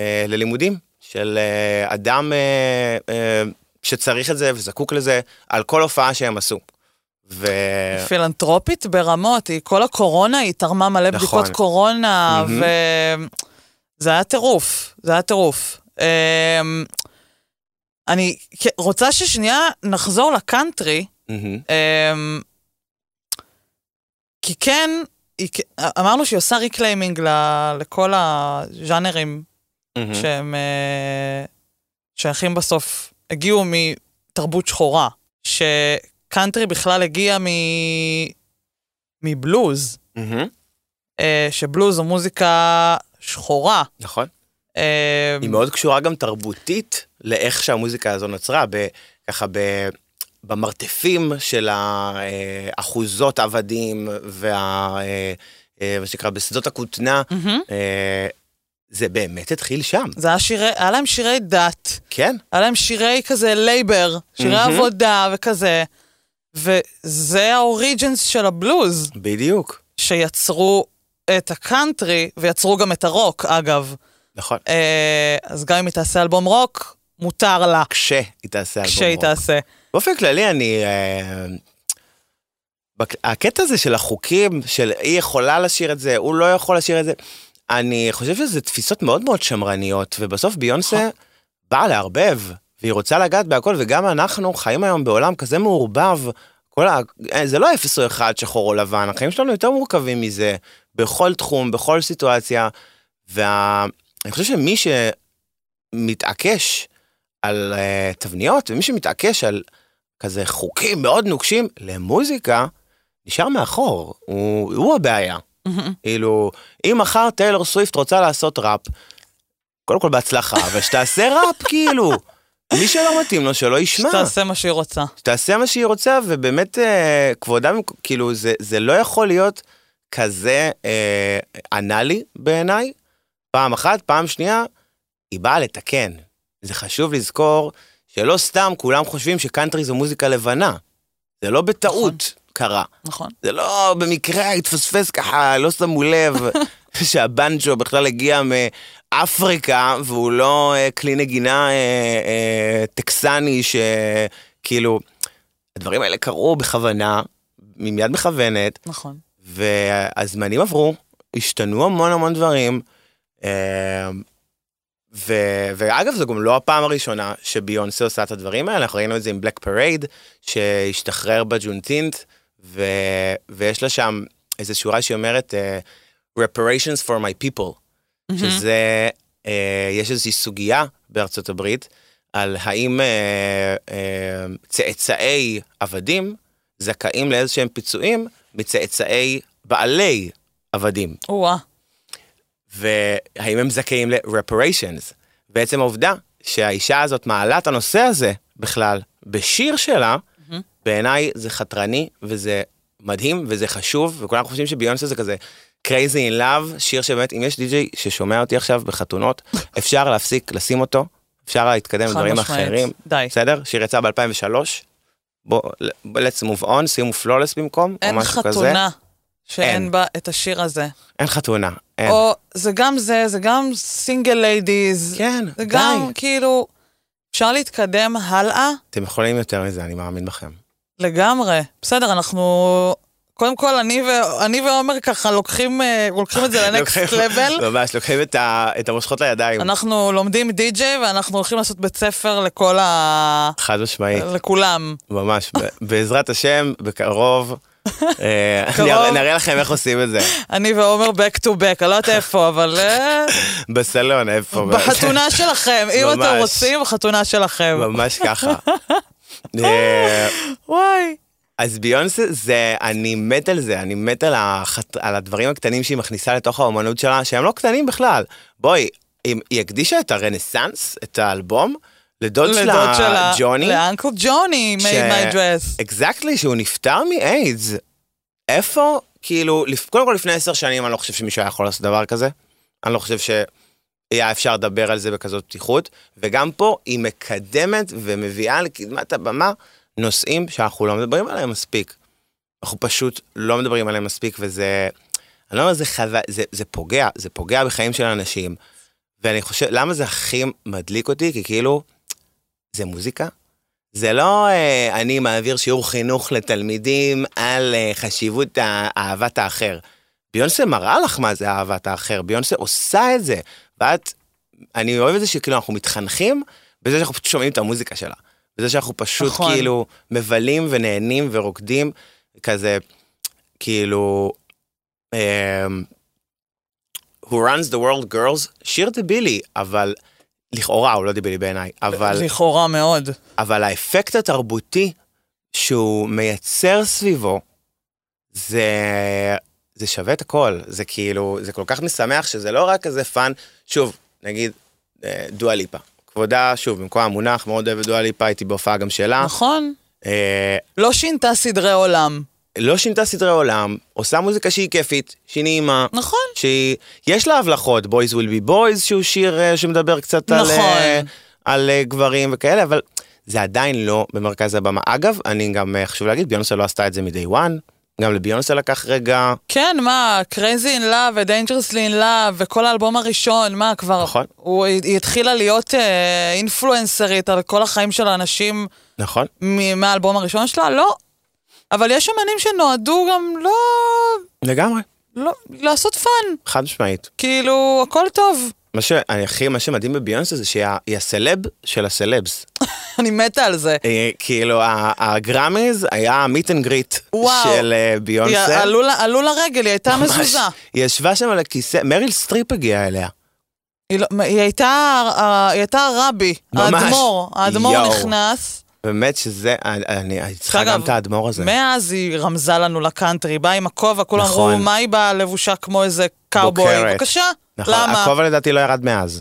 אה, ללימודים של אה, אדם אה, אה, שצריך את זה וזקוק לזה, על כל הופעה שהם עשו. ו... פילנטרופית ברמות, היא כל הקורונה, היא תרמה מלא נכון. בדיקות קורונה, מהמם. וזה היה טירוף, זה היה טירוף. אמ, אני רוצה ששנייה נחזור לקאנטרי. אמ, כי כן, היא אמרנו שהיא עושה reclaiming ל- לכל הז'אנרים מהמם. שהם אה, שייכים בסוף, הגיעו מתרבות שחורה, שקאנטרי בכלל הגיע מ... מבלוז, מהמם. אה, שבלוז זו מוזיקה שחורה. נכון. אה, היא מאוד קשורה גם תרבותית לאיך שהמוזיקה הזו נוצרה, ב, ככה ב, במרתפים של האחוזות עבדים וה... אה, מה שנקרא בשדות הכותנה. אה, זה באמת התחיל שם, זה היה שירי, היה להם שירי דת, כן? היה להם שירי כזה labor, שירי מהמם. עבודה וכזה, וזה ה origins של הבלוז, בדיוק, שיצרו את הקאנטרי, ויצרו גם את הרוק, אגב. נכון. אה, אז גם אם היא תעשה אלבום רוק, מותר לה, כשהיא תעשה אלבום כשהיא רוק. תעשה. באופן כללי אני... אה, בק- הקטע הזה של החוקים, של היא יכולה לשיר את זה, הוא לא יכול לשיר את זה, אני חושב שזה תפיסות מאוד מאוד שמרניות, ובסוף ביונסה נכון. באה לערבב, והיא רוצה לגעת בהכל, וגם אנחנו חיים היום בעולם כזה מעורבב, כל ה... אה, זה לא אפס או אחד שחור או לבן, החיים שלנו יותר מורכבים מזה, בכל תחום, בכל סיטואציה, ואני חושב שמי שמתעקש על uh, תבניות, ומי שמתעקש על כזה חוקים מאוד נוקשים למוזיקה, נשאר מאחור, הוא, הוא הבעיה. כאילו, אם מחר טיילור סוויפט רוצה לעשות ראפ, קודם כל בהצלחה, אבל שתעשה ראפ, כאילו. מי שלא מתאים לו, שלא ישמע. שתעשה מה שהיא רוצה. שתעשה מה שהיא רוצה, ובאמת, אה, כבודם, כאילו, זה, זה לא יכול להיות כזה אה, אנאלי בעיניי. פעם אחת, פעם שנייה, היא באה לתקן. זה חשוב לזכור שלא סתם כולם חושבים שקאנטרי זו מוזיקה לבנה. זה לא בטעות קרה. נכון. זה לא במקרה התפספס ככה, לא שמו לב שהבנג'ו בכלל הגיע מאפריקה והוא לא אה, כלי נגינה אה, אה, טקסני שכאילו, הדברים האלה קרו בכוונה, עם יד מכוונת, נכון. והזמנים עברו, השתנו המון המון דברים. ו... ואגב, זו גם לא הפעם הראשונה שביונסה עושה את הדברים האלה, אנחנו ראינו את זה עם בלק פרייד, שהשתחרר בג'ונטינת', ו... ויש לה שם איזו שורה שאומרת, uh, reparations for my people, שזה, uh, יש איזושהי סוגיה בארצות הברית, על האם uh, uh, צאצאי עבדים זכאים לאיזשהם פיצויים מצאצאי בעלי עבדים. או-אה. והאם הם זכאים ל-reparations. בעצם העובדה שהאישה הזאת מעלה את הנושא הזה בכלל בשיר שלה, בעיניי זה חתרני וזה מדהים וזה חשוב, וכולם חושבים שביונסה זה כזה crazy in love, שיר שבאמת, אם יש די.ג'יי ששומע אותי עכשיו בחתונות, אפשר להפסיק לשים אותו, אפשר להתקדם לדברים. אחרים. די. בסדר? שיר יצא ב-2003, בוא, let's move on, שימו Flawless במקום, או אין משהו כזה. חתונה שאין אין. בה את השיר הזה. אין חתונה, אין. או זה גם זה, זה גם סינגל ליידיז. כן, זה די. גם כאילו, אפשר להתקדם הלאה אתם יכולים יותר מזה, אני מאמין בכם. לגמרי. בסדר, אנחנו... קודם כל, אני, ו... אני ועומר ככה לוקחים, אה, לוקחים את זה לנקסט לבל. ממש, לוקחים את ה- את המושכות לידיים. אנחנו לומדים די-ג'יי ואנחנו הולכים לעשות בית ספר לכל ה... חד משמעית, לכולם. ממש. ב- בעזרת השם, בקרוב. אה. נראה- לכם איך עושים את זה. אני ועומר back to back, אני לא יודעת איפה, אבל אה, בסלון, איפה? בחתונה שלכם. אם אתם. רוצים, בחתונה שלכם. ממש ככה. וואי. אז ביונסה זה, אני מת על זה, אני מת על, החת... על הדברים הקטנים שהיא מכניסה לתוך האומנות שלה, שהם לא קטנים בכלל. בואי, היא, היא הקדישה את הרנסאנס, את האלבום, לדוד לדוד שלה, שלה, ג'וני. לאנקל ג'וני, ש- made my dress. אקזקטלי, שהוא נפטר מאיידס. איפה, כאילו, קודם כל לפני עשר שנים אני לא חושב שמישהו היה יכול לעשות דבר כזה. אני לא חושב שהיה אפשר לדבר על זה בכזאת פתיחות. וגם פה היא מקדמת ומביאה לקדמת הבמה נושאים שאנחנו לא מדברים עליהם מספיק. אנחנו פשוט לא מדברים עליהם מספיק, וזה... אני לא אומר, זה חוויה, זה, זה פוגע, זה פוגע בחיים של אנשים. ואני חושב, למה זה הכי מדליק אותי? כי כאילו, זה מוזיקה. זה לא אה, אני מעביר שיעור חינוך לתלמידים על אה, חשיבות אהבת האחר. ביונסה מראה לך מה זה אהבת האחר, ביונסה עושה את זה. ואת, אני אוהב את זה שכאילו אנחנו מתחנכים בזה שאנחנו פשוט שומעים את המוזיקה שלה. בזה שאנחנו פשוט נכון. כאילו מבלים ונהנים ורוקדים, כזה, כאילו, אמ, Who runs the world girls, שיר דבילי, אבל, לכאורה הוא לא דבילי בעיניי, אבל, לכאורה מאוד. אבל האפקט התרבותי שהוא מייצר סביבו, זה, זה שווה את הכל, זה כאילו, זה כל כך משמח שזה לא רק איזה fun, שוב, נגיד, אה, דואה ליפה. כבודה, שוב, במקום המונח, מאוד אוהב את דואה ליפה, הייתי בהופעה גם שלה. נכון. אה, לא שינתה סדרי עולם. לא שינתה סדרי עולם, עושה מוזיקה שהיא כיפית, שהיא נעימה. נכון. שהיא, יש לה הבלחות, Boys will be boys, שהוא שיר אה, שמדבר קצת על, נכון. אה, על אה, גברים וכאלה, אבל זה עדיין לא במרכז הבמה. אגב, אני גם, אה, חשוב להגיד, ביונסה לא עשתה את זה מ-day one, גם לביונסה לקח רגע, כן, מה, Crazy in Love ו-Dangerously in Love וכל האלבום הראשון, מה כבר? נכון. הוא, היא התחילה להיות אה, אינפלואנסרית על כל החיים של האנשים נכון? מ- מהאלבום הראשון שלה? לא. אבל יש אמנים שנועדו גם לא, לגמרי, לא לעשות fun. חד משמעית. כאילו, הכל טוב. מה שאני הכי, מה שמדהים בביונסה זה שהיא הסלב של הסלבס. אני מתה על זה. אה, כאילו, הגראמיז היה meet and greet. של אה, היא ביונסה. עלו לרגל, היא הייתה. מזוזה. היא ישבה שם על הכיסא, מריל סטריפ הגיעה אליה. היא, לא, הייתה, אה, הרבי, ממש. האדמו"ר. האדמו"ר. נכנס. באמת שזה, אני, צריכה גם את האדמו"ר הזה. מאז היא רמזה לנו לקאנטרי, באה עם הכובע, כולם נכון. אמרו, מה היא באה לבושה כמו איזה קאובוי? בבקשה, נכון, למה? הכובע לדעתי לא ירד מאז.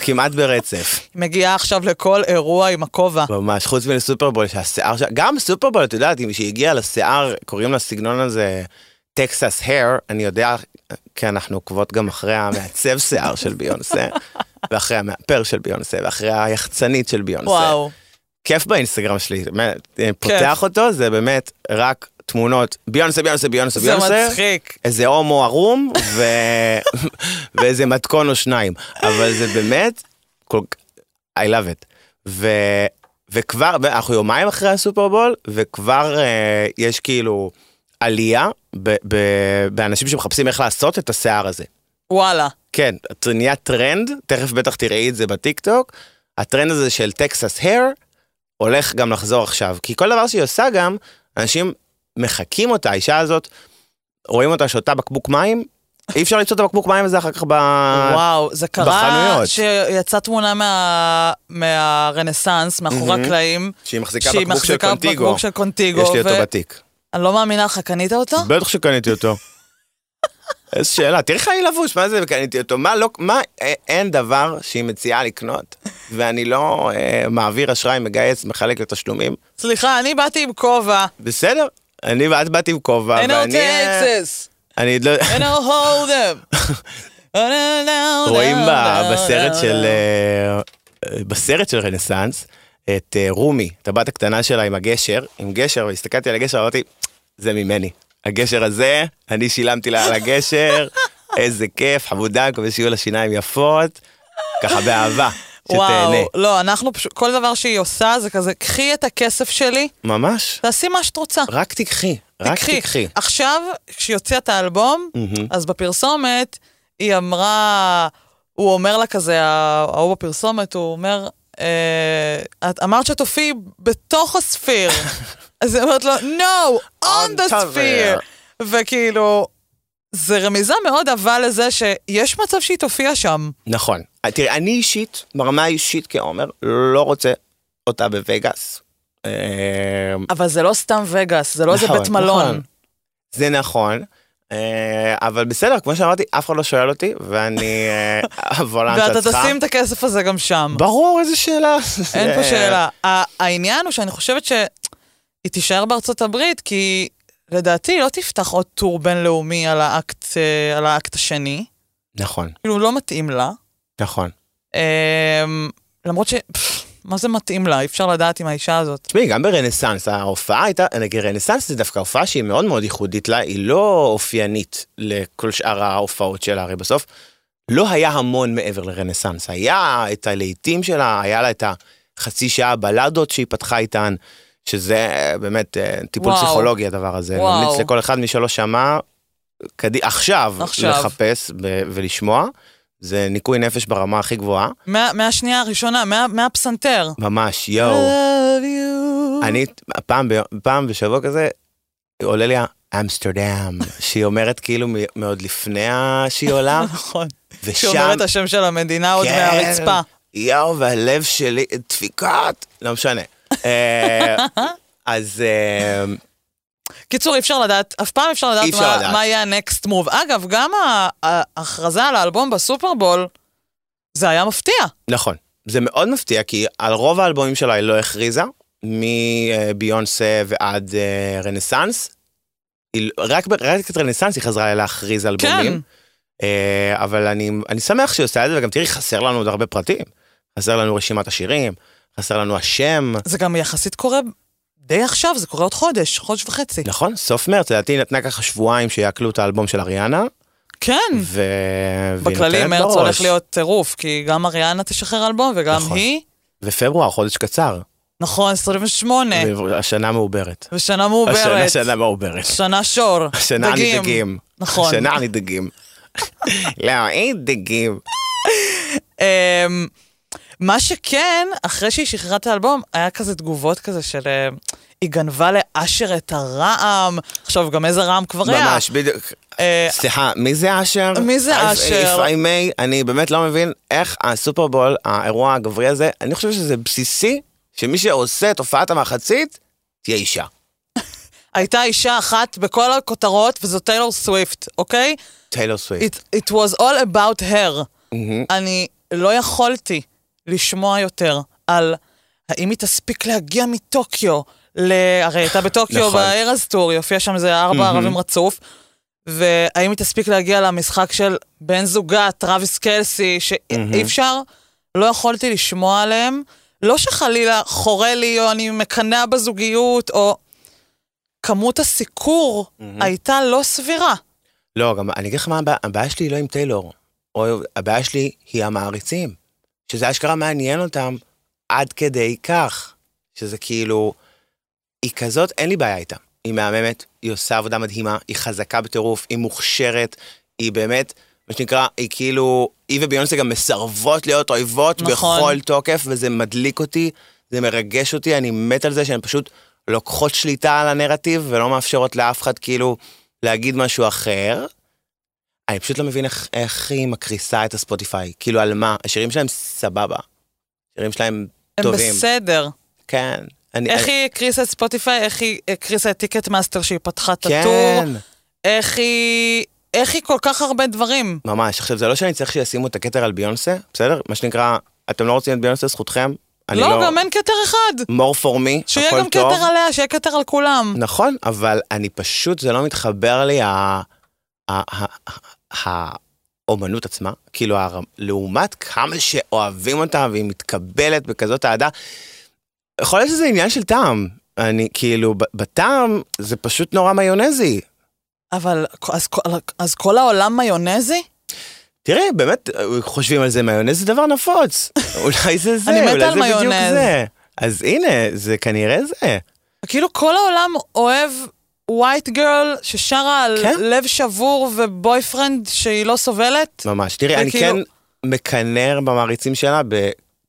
כמעט ברצף. מגיעה עכשיו לכל אירוע עם הכובע. ממש, חוץ מלסופרבול שהשיער שלה, גם סופרבול, את יודעת, אם שהיא הגיעה לשיער, קוראים לסגנון הזה טקסס הר, אני יודע, כי אנחנו עוקבות גם אחרי המעצב שיער של ביונסה, ואחרי המאפר של ביונסה, ואחרי היחצנית של ביונסה. וואו. כיף באינסטגרם שלי, באמת, אה, פותח אותו, זה באמת רק תמונות, ביונסה, ביונסה, ביונסה, זה ביונסה. מצחיק. איזה הומו ערום ו... ואיזה מתכון או שניים, אבל זה באמת, כל... I love it. ו... וכבר, אנחנו יומיים אחרי הסופרבול, וכבר אה, יש כאילו עלייה ב... ב... באנשים שמחפשים איך לעשות את השיער הזה. וואלה. כן, זה נהיה טרנד, תכף בטח תראי את זה בטיק טוק, הטרנד הזה של Texas hair הולך גם לחזור עכשיו, כי כל דבר שהיא עושה גם, אנשים מחקים אותה, האישה הזאת, רואים אותה שותה בקבוק מים, אי אפשר למצוא את הבקבוק מים הזה אחר כך ב... וואו, זה קרה בחנויות. שיצאה תמונה מה- מהרנסאנס, מאחורי מהמם. הקלעים, שהיא מחזיקה שהיא בקבוק של קונטיגו. בקבוק של קונטיגו, יש לי אותו ו- בתיק. אני לא מאמינה לך, קנית אותו? בטח שקניתי אותו. איזה שאלה, תראי איך אני לבוש, מה זה וקניתי אותו? מה לא, מה, אה, אין דבר שהיא מציעה לקנות, ואני לא אה, מעביר אשראי, מגייס, מחלק לתשלומים. סליחה, אני באתי עם כובע. בסדר, אני ואת באתי עם כובע, אין ואני... אה, טקסס. אני לא... And I'll hold them. רואים בסרט של... אה, בסרט של רנסאנס, את רומי, את הבת הקטנה שלה עם הגשר, עם גשר, והסתכלתי על הגשר, אמרתי, זה ממני. הגשר הזה, אני שילמתי לה על הגשר, איזה כיף, חמודה, מקווה שיהיו לה שיניים יפות, ככה באהבה, שתהנה. וואו, לא, אנחנו פשוט, כל דבר שהיא עושה זה כזה, קחי את הכסף שלי, ממש, תעשי מה שאת רוצה. רק תיקחי, רק תיקחי. עכשיו, כשהיא הוציאה את האלבום, מהמם. אז בפרסומת, היא אמרה, הוא אומר לה כזה, ההוא בפרסומת, הוא אומר, את אמרת שתופיעי בתוך הספיר. אז היא אומרת לו, no, on the top sphere. וכאילו, זה רמיזה מאוד עבה לזה שיש מצב שהיא תופיע שם. נכון. תראי, אני אישית, ברמה האישית כעומר, לא רוצה אותה בווגאס. אה, אבל זה לא סתם וגאס, זה לא איזה נכון, בית מלון. נכון. זה נכון, אה, אבל בסדר, כמו שאמרתי, אף אחד לא שואל אותי, ואני אה, אבוא לאן ואתה שאת צריכה. תשים את הכסף הזה גם שם. ברור, איזה שאלה. אין פה זה- שאלה. העניין הוא שאני חושבת שהיא תישאר בארצות הברית, כי לדעתי לא תפתח עוד טור בינלאומי על האקט, אה, על האקט השני. נכון, כאילו, לא מתאים לה. נכון. אמ, למרות ש... פפ, מה זה מתאים לה? אי אפשר לדעת עם האישה הזאת. תשמעי, גם ברנסאנס, ההופעה הייתה, נגיד רנסאנס זה דווקא הופעה שהיא מאוד מאוד ייחודית לה, היא לא אופיינית לכל שאר ההופעות שלה, הרי בסוף לא היה המון מעבר לרנסאנס, היה את הלהיטים שלה, היה לה את החצי שעה בלדות שהיא פתחה איתן, שזה אה, באמת אה, טיפול וואו. פסיכולוגי הדבר הזה, וואו. ממליץ לכל אחד מי שלא שמע, קדי, עכשיו, עכשיו. לחפש ב- ולשמוע. זה ניקוי נפש ברמה הכי גבוהה. מה- מהשנייה הראשונה, מה- מהפסנתר. ממש, יואו. love you. אני פעם, ב- פעם בשבוע כזה, עולה לי אמסטרדם, שהיא אומרת כאילו מ- מעוד לפני שהיא עולה, נכון. ושם, שאומר את השם של המדינה עוד כן. מהרצפה. יואו, והלב שלי, דפיקות, לא משנה. אה, אז אה, קיצור, אי אפשר לדעת, אף פעם אפשר לדעת אפשר מה- לדעת. מה יהיה הנקסט מוב. אגב, גם ההכרזה על האלבום בסופרבול, זה היה מפתיע. נכון, זה מאוד מפתיע, כי על רוב האלבומים שלה היא לא הכריזה, מביונסה ועד אה, רנסאנס. היא- רק רק את רנסאנס היא חזרה להכריז אלבומים. כן. אה, אבל אני, אני שמח שהיא עושה את זה, וגם תראי, חסר לנו עוד הרבה פרטים. חסר לנו רשימת השירים, חסר לנו השם. זה גם יחסית קורה די עכשיו, זה קורה עוד חודש, חודש וחצי. נכון, סוף מרץ, לדעתי נתנה ככה שבועיים שיעקלו את האלבום של אריאנה, כן. ו... בכללי מרץ בראש. הולך להיות טירוף, כי גם אריאנה תשחרר אלבום וגם נכון. היא, ופברואר, חודש קצר, נכון, 28, השנה מעוברת. ושנה השנה מעוברת, שנה מעוברת. שנה שור, השנה אני דגים. נכון. השנה אני דגים. לא, אין דגים. אמ, מה שכן, אחרי שהיא שחררה את האלבום, היה כזה תגובות כזה של... אה, היא גנבה לאשר את הרעם, עכשיו גם איזה רעם כבר היה. ממש, בדיוק. אה, סליחה, מי זה אשר? מי זה אשר? If I may, אני באמת לא מבין איך הסופרבול, האירוע הגברי הזה, אני חושב שזה בסיסי, שמי שעושה את הופעת המחצית, תהיה אישה. הייתה אישה אחת בכל הכותרות, וזו טיילור סוויפט, אוקיי? טיילור סוויפט. It, it was all about her. מהמם. אני לא יכולתי לשמוע יותר על האם היא תספיק להגיע מטוקיו, ל... הרי הייתה בטוקיו נכון. ב Eras Tour, היא הופיעה שם איזה ארבע. ערבים רצוף, והאם היא תספיק להגיע למשחק של בן זוגה, טרוויס קלסי, שאי אפשר, לא יכולתי לשמוע עליהם. לא שחלילה חורה לי, או אני מקנאה בזוגיות, או... כמות הסיקור הייתה לא סבירה. לא, גם אני אגיד לך מה הבעיה, הבעיה שלי היא לא עם טיילור. או הבעיה שלי היא המעריצים. שזה אשכרה מעניין אותם עד כדי כך. שזה כאילו, היא כזאת, אין לי בעיה איתה. היא מהממת, היא עושה עבודה מדהימה, היא חזקה בטירוף, היא מוכשרת, היא באמת, מה שנקרא, היא כאילו, היא וביונסה גם מסרבות להיות אויבות נכון. בכל תוקף, וזה מדליק אותי, זה מרגש אותי, אני מת על זה שהן פשוט לוקחות שליטה על הנרטיב ולא מאפשרות לאף אחד כאילו להגיד משהו אחר. אני פשוט לא מבין איך, איך היא מקריסה את הספוטיפיי, כאילו על מה, השירים שלהם סבבה, השירים שלהם הם טובים, בסדר. כן. אני, איך אני, היא הקריסה את ספוטיפיי, איך היא הקריסה את טיקט מאסטר שהיא פתחה את כן, הטור, איך היא... איך היא כל כך הרבה דברים. ממש. עכשיו, זה לא שאני צריך שישימו את הכתר על ביונסה, בסדר? מה שנקרא, אתם לא רוצים את ביונסה, זכותכם. לא, לא... גם אין כתר אחד. more for me, שיהיה גם טוב. כתר עליה, שיהיה כתר על כולם. נכון, אבל אני פשוט, זה לא מתחבר לי, ה... ה... ה... ה... האומנות עצמה, כאילו. לעומת כמה שאוהבים אותה והיא מתקבלת בכזאת אהדה, יכול להיות שזה עניין של טעם. אני, כאילו, בטעם זה פשוט נורא מיונזי. אבל אז, אז כל העולם מיונזי? תראי, באמת, חושבים על זה, מיונז זה דבר נפוץ. אולי זה זה, אני אולי על זה בדיוק מיונז. זה. אז הנה, זה כנראה זה. כאילו כל העולם אוהב ווייט גרל ששרה על כן. לב שבור ובויפרנד שהיא לא סובלת, ממש. תראי, אני וכאילו- כן מקנר במעריצים שלה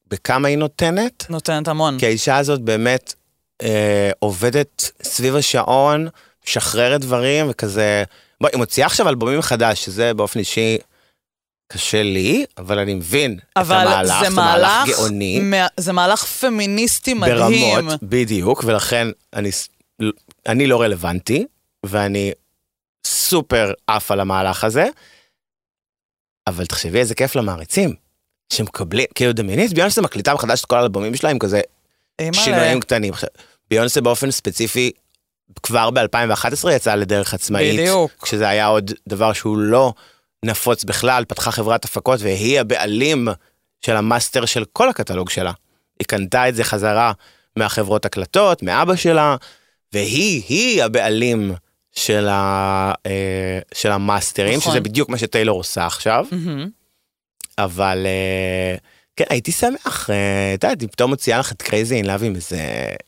בכמה היא נותנת, נותנת המון. כי האישה הזאת באמת אה, עובדת סביב השעון, משחררת דברים וכזה... בואי, היא מוציאה עכשיו אלבומים חדש, שזה באופן אישי קשה לי, אבל אני מבין אבל את המהלך, זה מהלך, גאוני. מה- זה מהלך פמיניסטי מדהים. ברמות, בדיוק, ולכן אני, אני לא רלוונטי, ואני סופר עף על המהלך הזה, אבל תחשבי איזה כיף למעריצים, שמקבלים, כאילו דמייני את ביונסה מקליטה מחדש את כל האלבומים שלה עם כזה אימא'לה. שינויים קטנים. ביונסה באופן ספציפי, כבר ב-2011 יצאה לדרך עצמאית, בדיוק. כשזה היה עוד דבר שהוא לא נפוץ בכלל, פתחה חברת הפקות והיא הבעלים של המאסטר של כל הקטלוג שלה. היא קנתה את זה חזרה מהחברות הקלטות, מאבא שלה, והיא, היא הבעלים של, ה, אה, של ה masterים, נכון. שזה בדיוק מה שטיילור עושה עכשיו, מהמם. אבל אה, כן, הייתי שמח, אה, את יודעת, היא פתאום מוציאה לך את Crazy in Love עם איזה,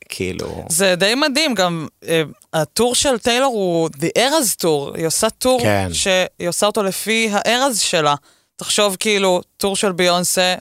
כאילו... זה די מדהים, גם אה, הטור של טיילור הוא The Eras Tour, היא עושה טור כן. שהיא עושה אותו לפי ה eras שלה. תחשוב כאילו, טור של ביונסה,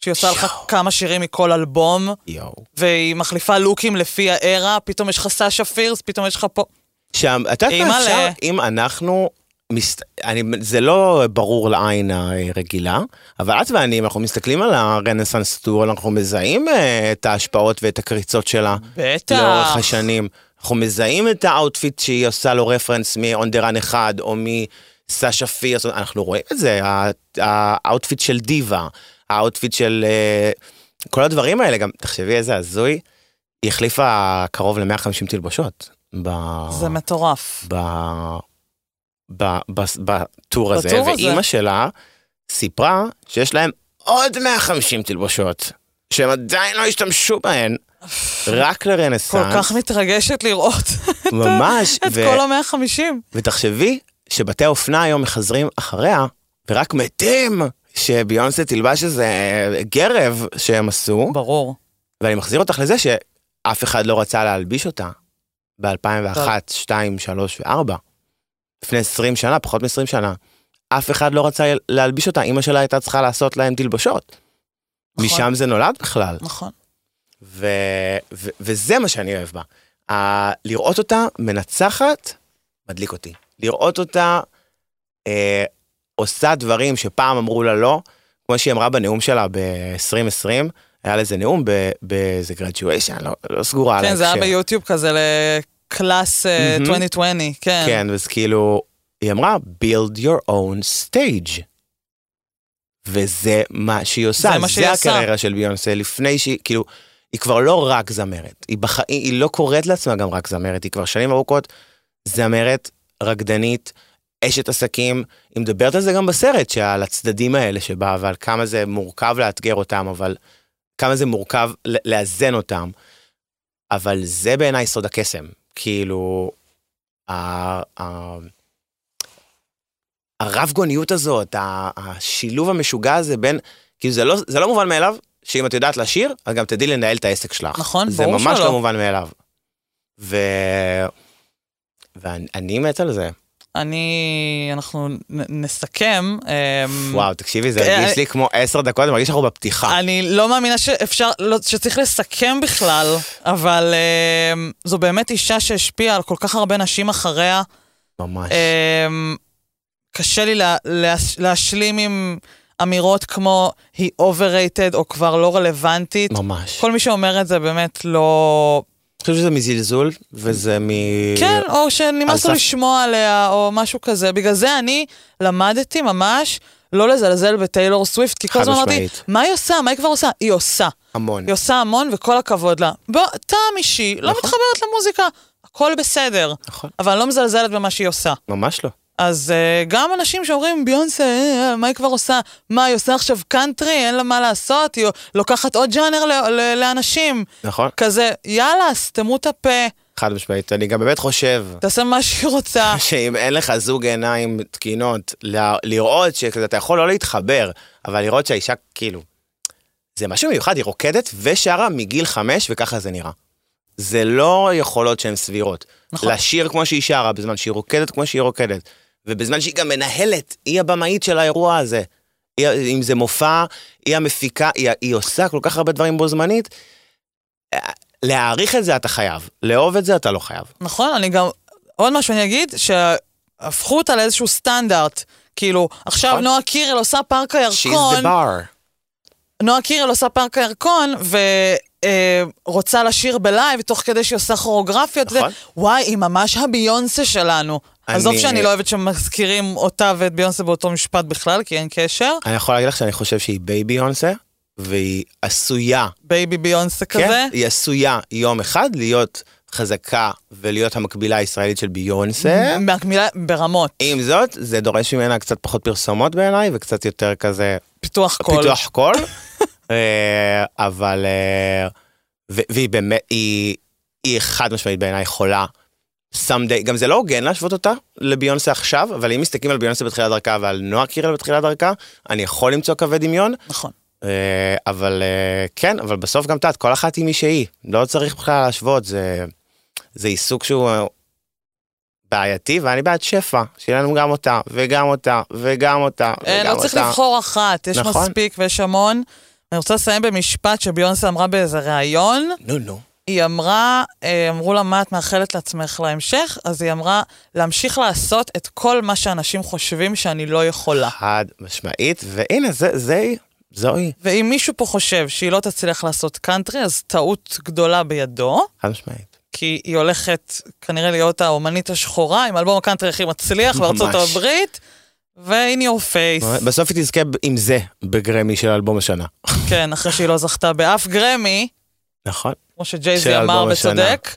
שהיא עושה לך יואו. כמה שירים מכל אלבום, יואו. והיא מחליפה לוקים לפי ה era, פתאום יש לך סאשה פירס, פתאום יש לך פה... שם, את יודעת מה. אפשר, אם אנחנו, מסת... אני, זה לא ברור לעין הרגילה, אבל את ואני, אם אנחנו מסתכלים על הרנסאנס טור, אנחנו מזהים אה, את ההשפעות ואת הקריצות שלה בטח. לאורך השנים. אנחנו מזהים את ה-outfit שהיא עושה לו reference מ-Run the World, או מ-Sasha Fierce, אנחנו רואים את זה, ה-outfit של Diva, ה-outfit של אה, כל הדברים האלה, גם תחשבי איזה הזוי, היא החליפה קרוב ל-150 תלבושות. ב- זה מטורף. ב... בטור הזה. ואימא שלה סיפרה שיש להם עוד 150 תלבושות, שהם עדיין לא השתמשו בהן, רק כל לרנסאנס. כך מתרגשת לראות ממש, את ו... כל המאה חמישים. ותחשבי שבתי האופנה היום מחזרים אחריה, ורק מתים שביונסה תלבש איזה גרב שהם עשו, ברור. ואני מחזיר אותך לזה שאף אחד לא רצה להלביש אותה ב-2001, 2, 3 ו-4. לפני 20 שנה, פחות מ-20 שנה. אף אחד לא רצה להלביש אותה, אימא שלה הייתה צריכה לעשות להם תלבושות. נכון. משם זה נולד בכלל. נכון. ו- ו- וזה מה שאני אוהב בה. ה- לראות אותה מנצחת, מדליק אותי. לראות אותה אה, עושה דברים שפעם אמרו לה לא, כמו שהיא אמרה בנאום שלה ב-2020, היה לזה נאום ב- באיזה graduation, לא, לא סגורה על כן, זה היה ההקשר. ביוטיוב כזה לקלאס אה, מהמם. 2020, כן. כן, אז כאילו, היא אמרה, build your own stage. וזה מה שהיא עושה, זה מה שהיא עושה. הקריירה של ביונסה, לפני שהיא, כאילו, היא כבר לא רק זמרת, היא, בח... היא, לא קוראת לעצמה גם רק זמרת, היא כבר שנים ארוכות זמרת, רקדנית, אשת עסקים, היא מדברת על זה גם בסרט, שעל הצדדים האלה שבה, ועל כמה זה מורכב לאתגר אותם, אבל כמה זה מורכב לאזן אותם. אבל זה בעיניי סוד הקסם, כאילו, הרב גוניות הזאת, השילוב המשוגע הזה בין, כאילו זה לא, זה לא מובן מאליו, שאם את יודעת לשיר, אז גם תדעי לנהל את העסק שלך. נכון, זה ברור ממש שלא. לא מובן מאליו. ו... ואני מת על זה. אני, אנחנו נ- נסכם. אמ, וואו, תקשיבי, זה אה, הרגיש לי כמו עשר דקות, אני מרגיש שאנחנו בפתיחה. אני לא מאמינה שאפשר, לא, שצריך לסכם בכלל, אבל אמ, זו באמת אישה שהשפיעה על כל כך הרבה נשים אחריה. ממש. אמ, קשה לי לה, להש, להשלים עם אמירות כמו היא overrated או כבר לא רלוונטית. ממש. כל מי שאומר את זה באמת לא... חושב שזה מזלזול, וזה מ... כן, או שנמאס לו לשמוע עליה, או משהו כזה. בגלל זה אני למדתי ממש לא לזלזל בטיילור סוויפט, כי כל הזמן אמרתי. מה היא עושה? מה היא כבר עושה? היא עושה. המון. היא עושה המון וכל הכבוד לה. בוא, טעם אישי, לא נכון. מתחברת למוזיקה, הכל בסדר. נכון. אבל אני לא מזלזלת במה שהיא עושה. ממש לא. אז uh, גם אנשים שאומרים, ביונסה, אה, אה, מה היא כבר עושה? מה, היא עושה עכשיו קאנטרי? אין לה מה לעשות? היא לוקחת עוד ג'אנר ל- ל- לאנשים. נכון? כזה, יאללה, סתמו את הפה, חד משמעית. אני גם באמת חושב תעשה מה שהיא רוצה. שאם אין לך זוג עיניים תקינות, ל- לראות שכזה, אתה יכול לא להתחבר, אבל לראות שהאישה, כאילו, זה משהו מיוחד, היא רוקדת ושרה מגיל חמש, וככה זה נראה. זה לא יכולות שהן סבירות. נכון. לשיר כמו שהיא שרה, בזמן שהיא רוקדת כמו שהיא רוקדת, ובזמן שהיא גם מנהלת, היא הבמאית של האירוע הזה. היא, אם זה מופע, היא המפיקה, היא, היא עושה כל כך הרבה דברים בו זמנית. אה, להעריך את זה אתה חייב, לאהוב את זה אתה לא חייב. נכון, אני גם... עוד משהו אני אגיד, שהפכו אותה לאיזשהו סטנדרט. כאילו, עכשיו נכון. נועה קירל עושה פארק הירקון, she's the bar. נועה קירל עושה פארק הירקון, ורוצה לשיר ב-live, תוך כדי שהיא עושה כוריאוגרפיות. נכון. זה, וואי, היא ממש הביונסה שלנו. אני- עזוב שאני לא אוהבת שמזכירים אותה ואת ביונסה באותו משפט בכלל, כי אין קשר. אני יכול להגיד לך שאני חושב שהיא בייבי יונסה, והיא עשויה, baby ביונסה כזה. כן? היא עשויה יום אחד להיות חזקה ולהיות המקבילה הישראלית של ביונסה. מהמילה- ברמות. עם זאת, זה דורש ממנה קצת פחות פרסומות בעיניי, וקצת יותר כזה פיתוח קול. פיתוח קול. אה, אבל, אה, והיא באמת, היא, היא חד משמעית בעיניי חולה. Someday, גם זה לא הוגן להשוות אותה לביונסה עכשיו, אבל אם מסתכלים על ביונסה בתחילת דרכה ועל נועה קירל בתחילת דרכה, אני יכול למצוא קווי דמיון, נכון. אה, אבל אה, כן, אבל בסוף גם את יודעת, כל אחת היא מי שהיא, לא צריך בכלל להשוות, זה, זה עיסוק שהוא אה, בעייתי, ואני בעד שפע, שיהיה לנו גם אותה, וגם אותה, וגם אותה, וגם לא צריך אותה. לבחור אחת, יש נכון. מספיק ויש המון. אני רוצה לסיים במשפט שביונסה אמרה באיזה ראיון. נו, נו. היא אמרה, אה, אמרו לה, מה את מאחלת לעצמך להמשך? אז היא אמרה, להמשיך לעשות את כל מה שאנשים חושבים שאני לא יכולה. חד משמעית, והנה, זה, זה היא, זו היא, ואם מישהו פה חושב שהיא לא תצליח לעשות קאנטרי, אז טעות גדולה בידו, חד משמעית. כי היא הולכת כנראה להיות האומנית השחורה עם אלבום הקאנטרי הכי מצליח בארצות. הברית, ו-in your face. בסוף היא תזכה עם זה בגרמי של אלבום השנה. כן, אחרי שהיא לא זכתה באף גרמי, נכון. כמו שג'ייזי אמר. בצודק.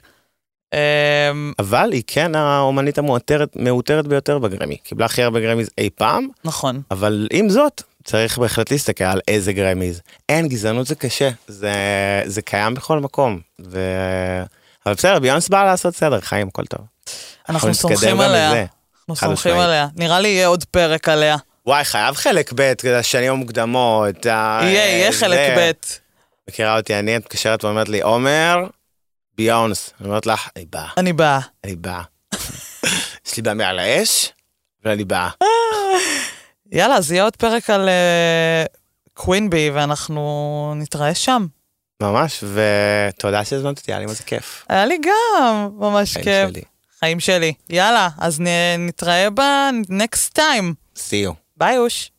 אמ, אבל היא כן האומנית המאותרת מאותרת ביותר בגרמי. קיבלה הכי הרבה גרמיז אי פעם, נכון. אבל עם זאת, צריך בהחלט להסתכל על איזה גרמיז. אין, גזענות זה קשה, זה, זה קיים בכל מקום. ו... אבל בסדר, ביונס באה לעשות סדר, חיים, הכל טוב. אנחנו סומכים עליה. אנחנו סומכים. עליה. נראה לי יהיה עוד פרק עליה. וואי, חייב חלק ב', השנים המוקדמות. יהיה, יהיה זה. חלק ב'. מכירה אותי, אני, את מתקשרת ואומרת לי, עומר, ביונס. אני אומרת לך, אני באה, אני באה. אני באה. יש לי בעיה על האש, ואני באה. יאללה, אז יהיה עוד פרק על אה, קווינבי, ואנחנו נתראה שם. ממש, ותודה שהזמנת אותי, היה לי מזה כיף. היה לי גם ממש חיים כיף. שלי. חיים שלי. יאללה, אז נ- נתראה ב-next time. See you. ביי אוש.